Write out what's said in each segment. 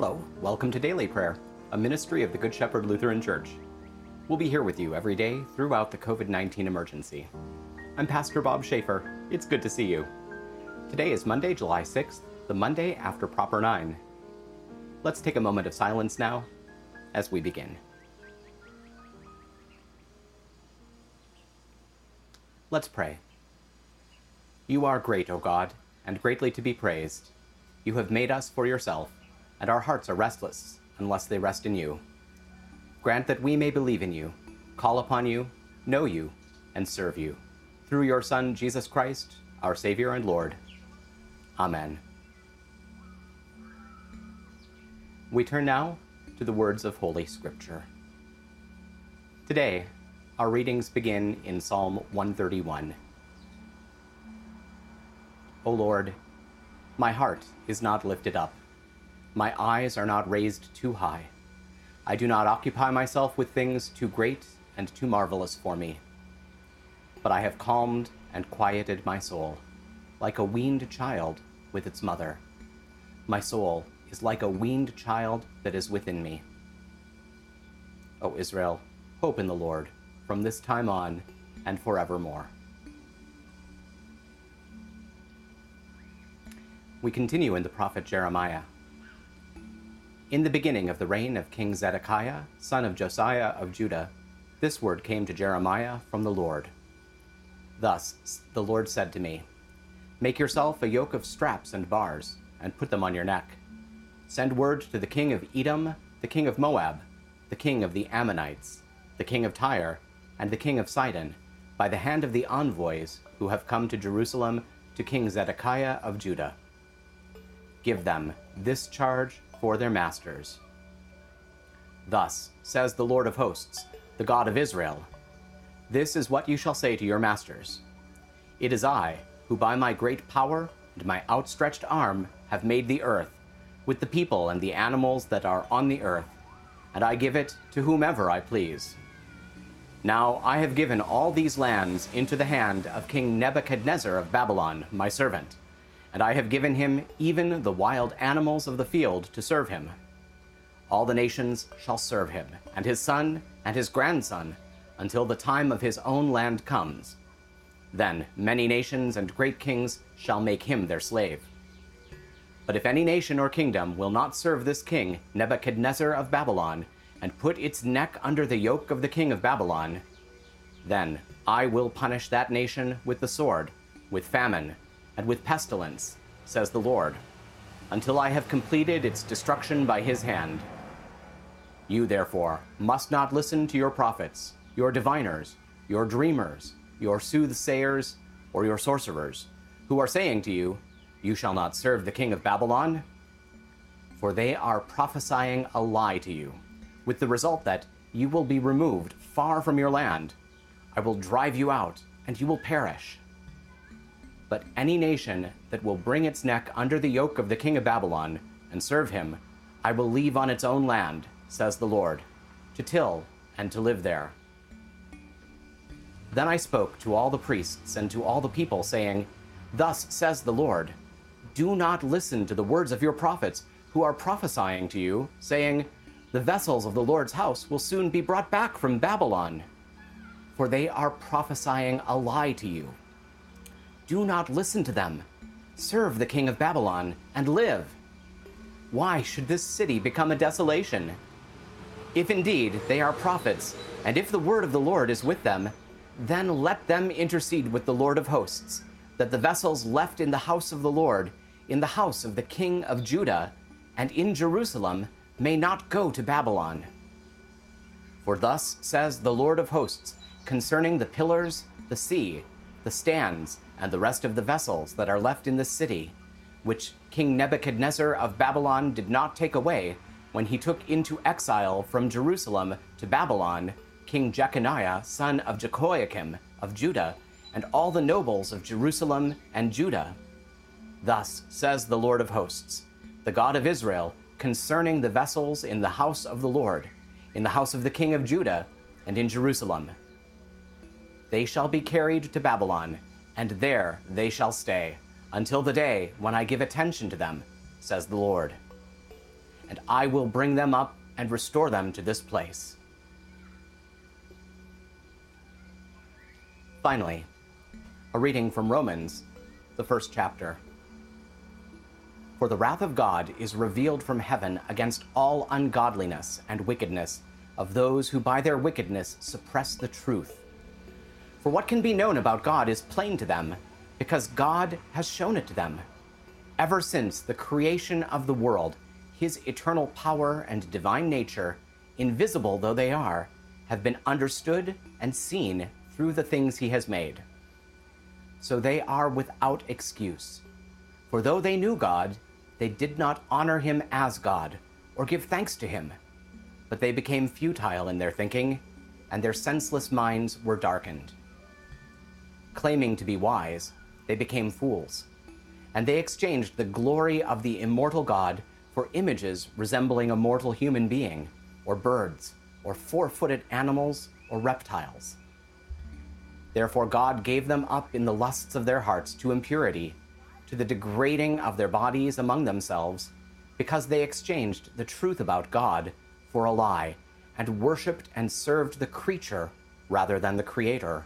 Hello, welcome to Daily Prayer, a ministry of the Good Shepherd Lutheran Church. We'll be here with you every day throughout the COVID 19 emergency. I'm Pastor Bob Schaefer. It's good to see you. Today is Monday, July 6th, the Monday after Proper 9. Let's take a moment of silence now as we begin. Let's pray. You are great, O God, and greatly to be praised. You have made us for yourself, and our hearts are restless unless they rest in you. Grant that we may believe in you, call upon you, know you, and serve you. Through your Son, Jesus Christ, our Savior and Lord. Amen. We turn now to the words of Holy Scripture. Today, our readings begin in Psalm 131. O Lord, my heart is not lifted up, my eyes are not raised too high. I do not occupy myself with things too great and too marvelous for me. But I have calmed and quieted my soul, like a weaned child with its mother. My soul is like a weaned child that is within me. O Israel, hope in the Lord from this time on and forevermore. We continue in the prophet Jeremiah. In the beginning of the reign of King Zedekiah, son of Josiah of Judah, this word came to Jeremiah from the Lord. Thus the Lord said to me, Make yourself a yoke of straps and bars, and put them on your neck. Send word to the king of Edom, the king of Moab, the king of the Ammonites, the king of Tyre, and the king of Sidon, by the hand of the envoys who have come to Jerusalem to King Zedekiah of Judah. Give them this charge for their masters. Thus says the Lord of hosts, the God of Israel This is what you shall say to your masters It is I, who by my great power and my outstretched arm have made the earth, with the people and the animals that are on the earth, and I give it to whomever I please. Now I have given all these lands into the hand of King Nebuchadnezzar of Babylon, my servant and I have given him even the wild animals of the field to serve him. All the nations shall serve him, and his son and his grandson, until the time of his own land comes. Then many nations and great kings shall make him their slave. But if any nation or kingdom will not serve this king, Nebuchadnezzar of Babylon, and put its neck under the yoke of the king of Babylon, then I will punish that nation with the sword, with famine, and with pestilence, says the Lord, until I have completed its destruction by his hand. You, therefore, must not listen to your prophets, your diviners, your dreamers, your soothsayers, or your sorcerers, who are saying to you, You shall not serve the king of Babylon. For they are prophesying a lie to you, with the result that you will be removed far from your land. I will drive you out, and you will perish. But any nation that will bring its neck under the yoke of the king of Babylon and serve him, I will leave on its own land, says the Lord, to till and to live there. Then I spoke to all the priests and to all the people, saying, Thus says the Lord, Do not listen to the words of your prophets, who are prophesying to you, saying, The vessels of the Lord's house will soon be brought back from Babylon. For they are prophesying a lie to you. Do not listen to them. Serve the king of Babylon and live. Why should this city become a desolation? If indeed they are prophets, and if the word of the Lord is with them, then let them intercede with the Lord of hosts, that the vessels left in the house of the Lord, in the house of the king of Judah, and in Jerusalem, may not go to Babylon. For thus says the Lord of hosts concerning the pillars, the sea, the stands, and the rest of the vessels that are left in the city, which King Nebuchadnezzar of Babylon did not take away when he took into exile from Jerusalem to Babylon King Jeconiah, son of Jehoiakim of Judah, and all the nobles of Jerusalem and Judah. Thus says the Lord of hosts, the God of Israel, concerning the vessels in the house of the Lord, in the house of the king of Judah, and in Jerusalem. They shall be carried to Babylon and there they shall stay, until the day when I give attention to them, says the Lord. and I will bring them up and restore them to this place. Finally, a reading from Romans, the first chapter. For the wrath of God is revealed from heaven against all ungodliness and wickedness of those who by their wickedness suppress the truth. For what can be known about God is plain to them, because God has shown it to them. Ever since the creation of the world, his eternal power and divine nature, invisible though they are, have been understood and seen through the things he has made. So they are without excuse. For though they knew God, they did not honor him as God or give thanks to him. But they became futile in their thinking, and their senseless minds were darkened. Claiming to be wise, they became fools, and they exchanged the glory of the immortal God for images resembling a mortal human being, or birds, or four footed animals, or reptiles. Therefore, God gave them up in the lusts of their hearts to impurity, to the degrading of their bodies among themselves, because they exchanged the truth about God for a lie, and worshipped and served the creature rather than the Creator,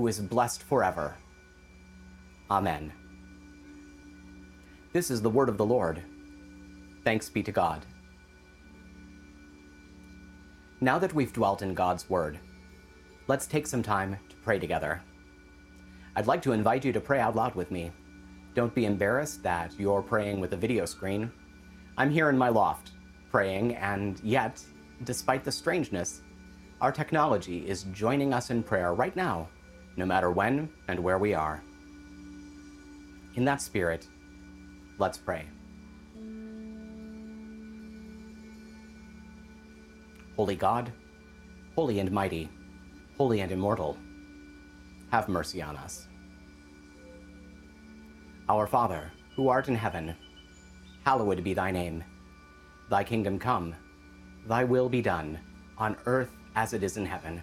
who is blessed forever. Amen. This is the word of the Lord. Thanks be to God. Now that we've dwelt in God's Word, let's take some time to pray together. I'd like to invite you to pray out loud with me. Don't be embarrassed that you're praying with a video screen. I'm here in my loft, praying, and yet, despite the strangeness, our technology is joining us in prayer right now, no matter when and where we are. In that spirit, let's pray. Holy God, holy and mighty, holy and immortal, have mercy on us. Our Father, who art in heaven, hallowed be thy name. Thy kingdom come, thy will be done, on earth as it is in heaven.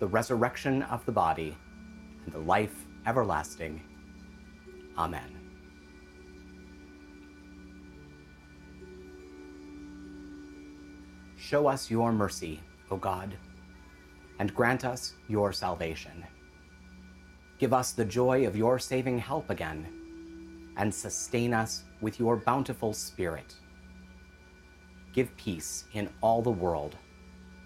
the resurrection of the body, and the life everlasting. Amen. Show us your mercy, O God, and grant us your salvation. Give us the joy of your saving help again, and sustain us with your bountiful Spirit. Give peace in all the world,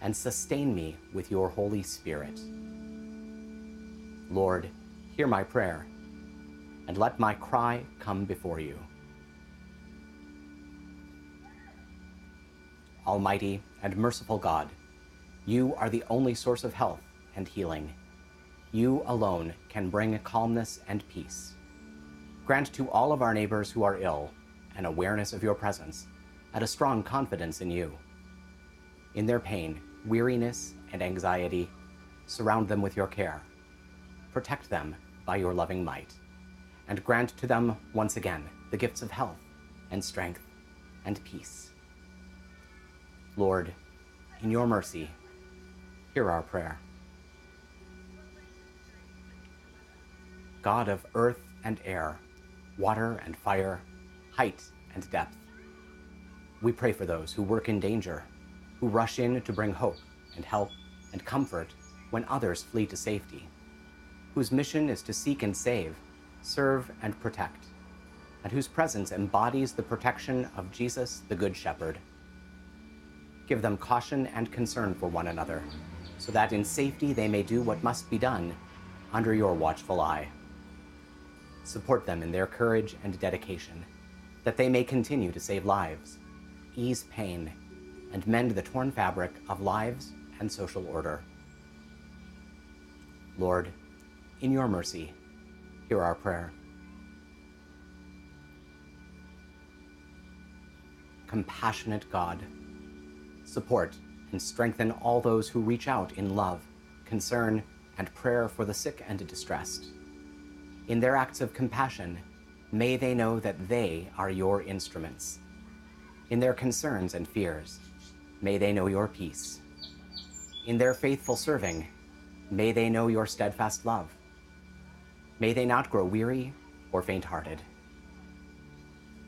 and sustain me with your Holy Spirit. Lord, hear my prayer, and let my cry come before you. Almighty and merciful God, you are the only source of health and healing. You alone can bring calmness and peace. Grant to all of our neighbors who are ill an awareness of your presence and a strong confidence in you. In their pain, weariness, and anxiety, surround them with your care. Protect them by your loving might, and grant to them once again the gifts of health and strength and peace Lord, in your mercy, hear our prayer. God of earth and air, water and fire, height and depth, we pray for those who work in danger, who rush in to bring hope and help and comfort when others flee to safety, whose mission is to seek and save, serve and protect, and whose presence embodies the protection of Jesus, the Good Shepherd. Give them caution and concern for one another, so that in safety they may do what must be done under your watchful eye. Support them in their courage and dedication, that they may continue to save lives, ease pain, and mend the torn fabric of lives and social order. Lord, in your mercy, hear our prayer. Compassionate God, support and strengthen all those who reach out in love, concern, and prayer for the sick and distressed. In their acts of compassion, may they know that they are your instruments. In their concerns and fears, may they know your peace. In their faithful serving, may they know your steadfast love. May they not grow weary or faint hearted.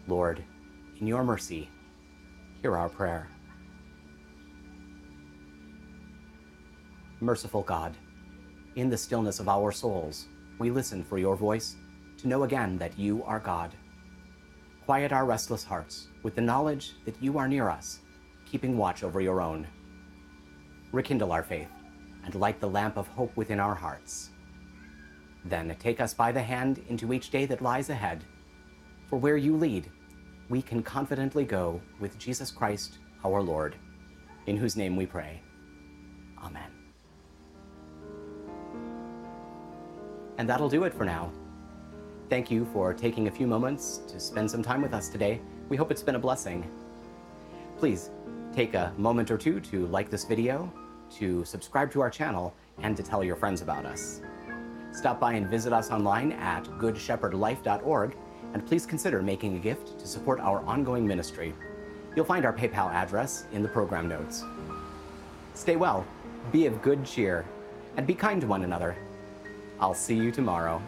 Lord, in your mercy, hear our prayer. Merciful God, in the stillness of our souls, we listen for your voice to know again that you are God. Quiet our restless hearts with the knowledge that you are near us, keeping watch over your own. Rekindle our faith and light the lamp of hope within our hearts. Then take us by the hand into each day that lies ahead, for where you lead, we can confidently go with Jesus Christ, our Lord, in whose name we pray. Amen. And that'll do it for now. Thank you for taking a few moments to spend some time with us today. We hope it's been a blessing. Please take a moment or two to like this video, to subscribe to our channel, and to tell your friends about us. Stop by and visit us online at goodshepherdlife.org, and please consider making a gift to support our ongoing ministry. You'll find our PayPal address in the program notes. Stay well, be of good cheer, and be kind to one another. I'll see you tomorrow.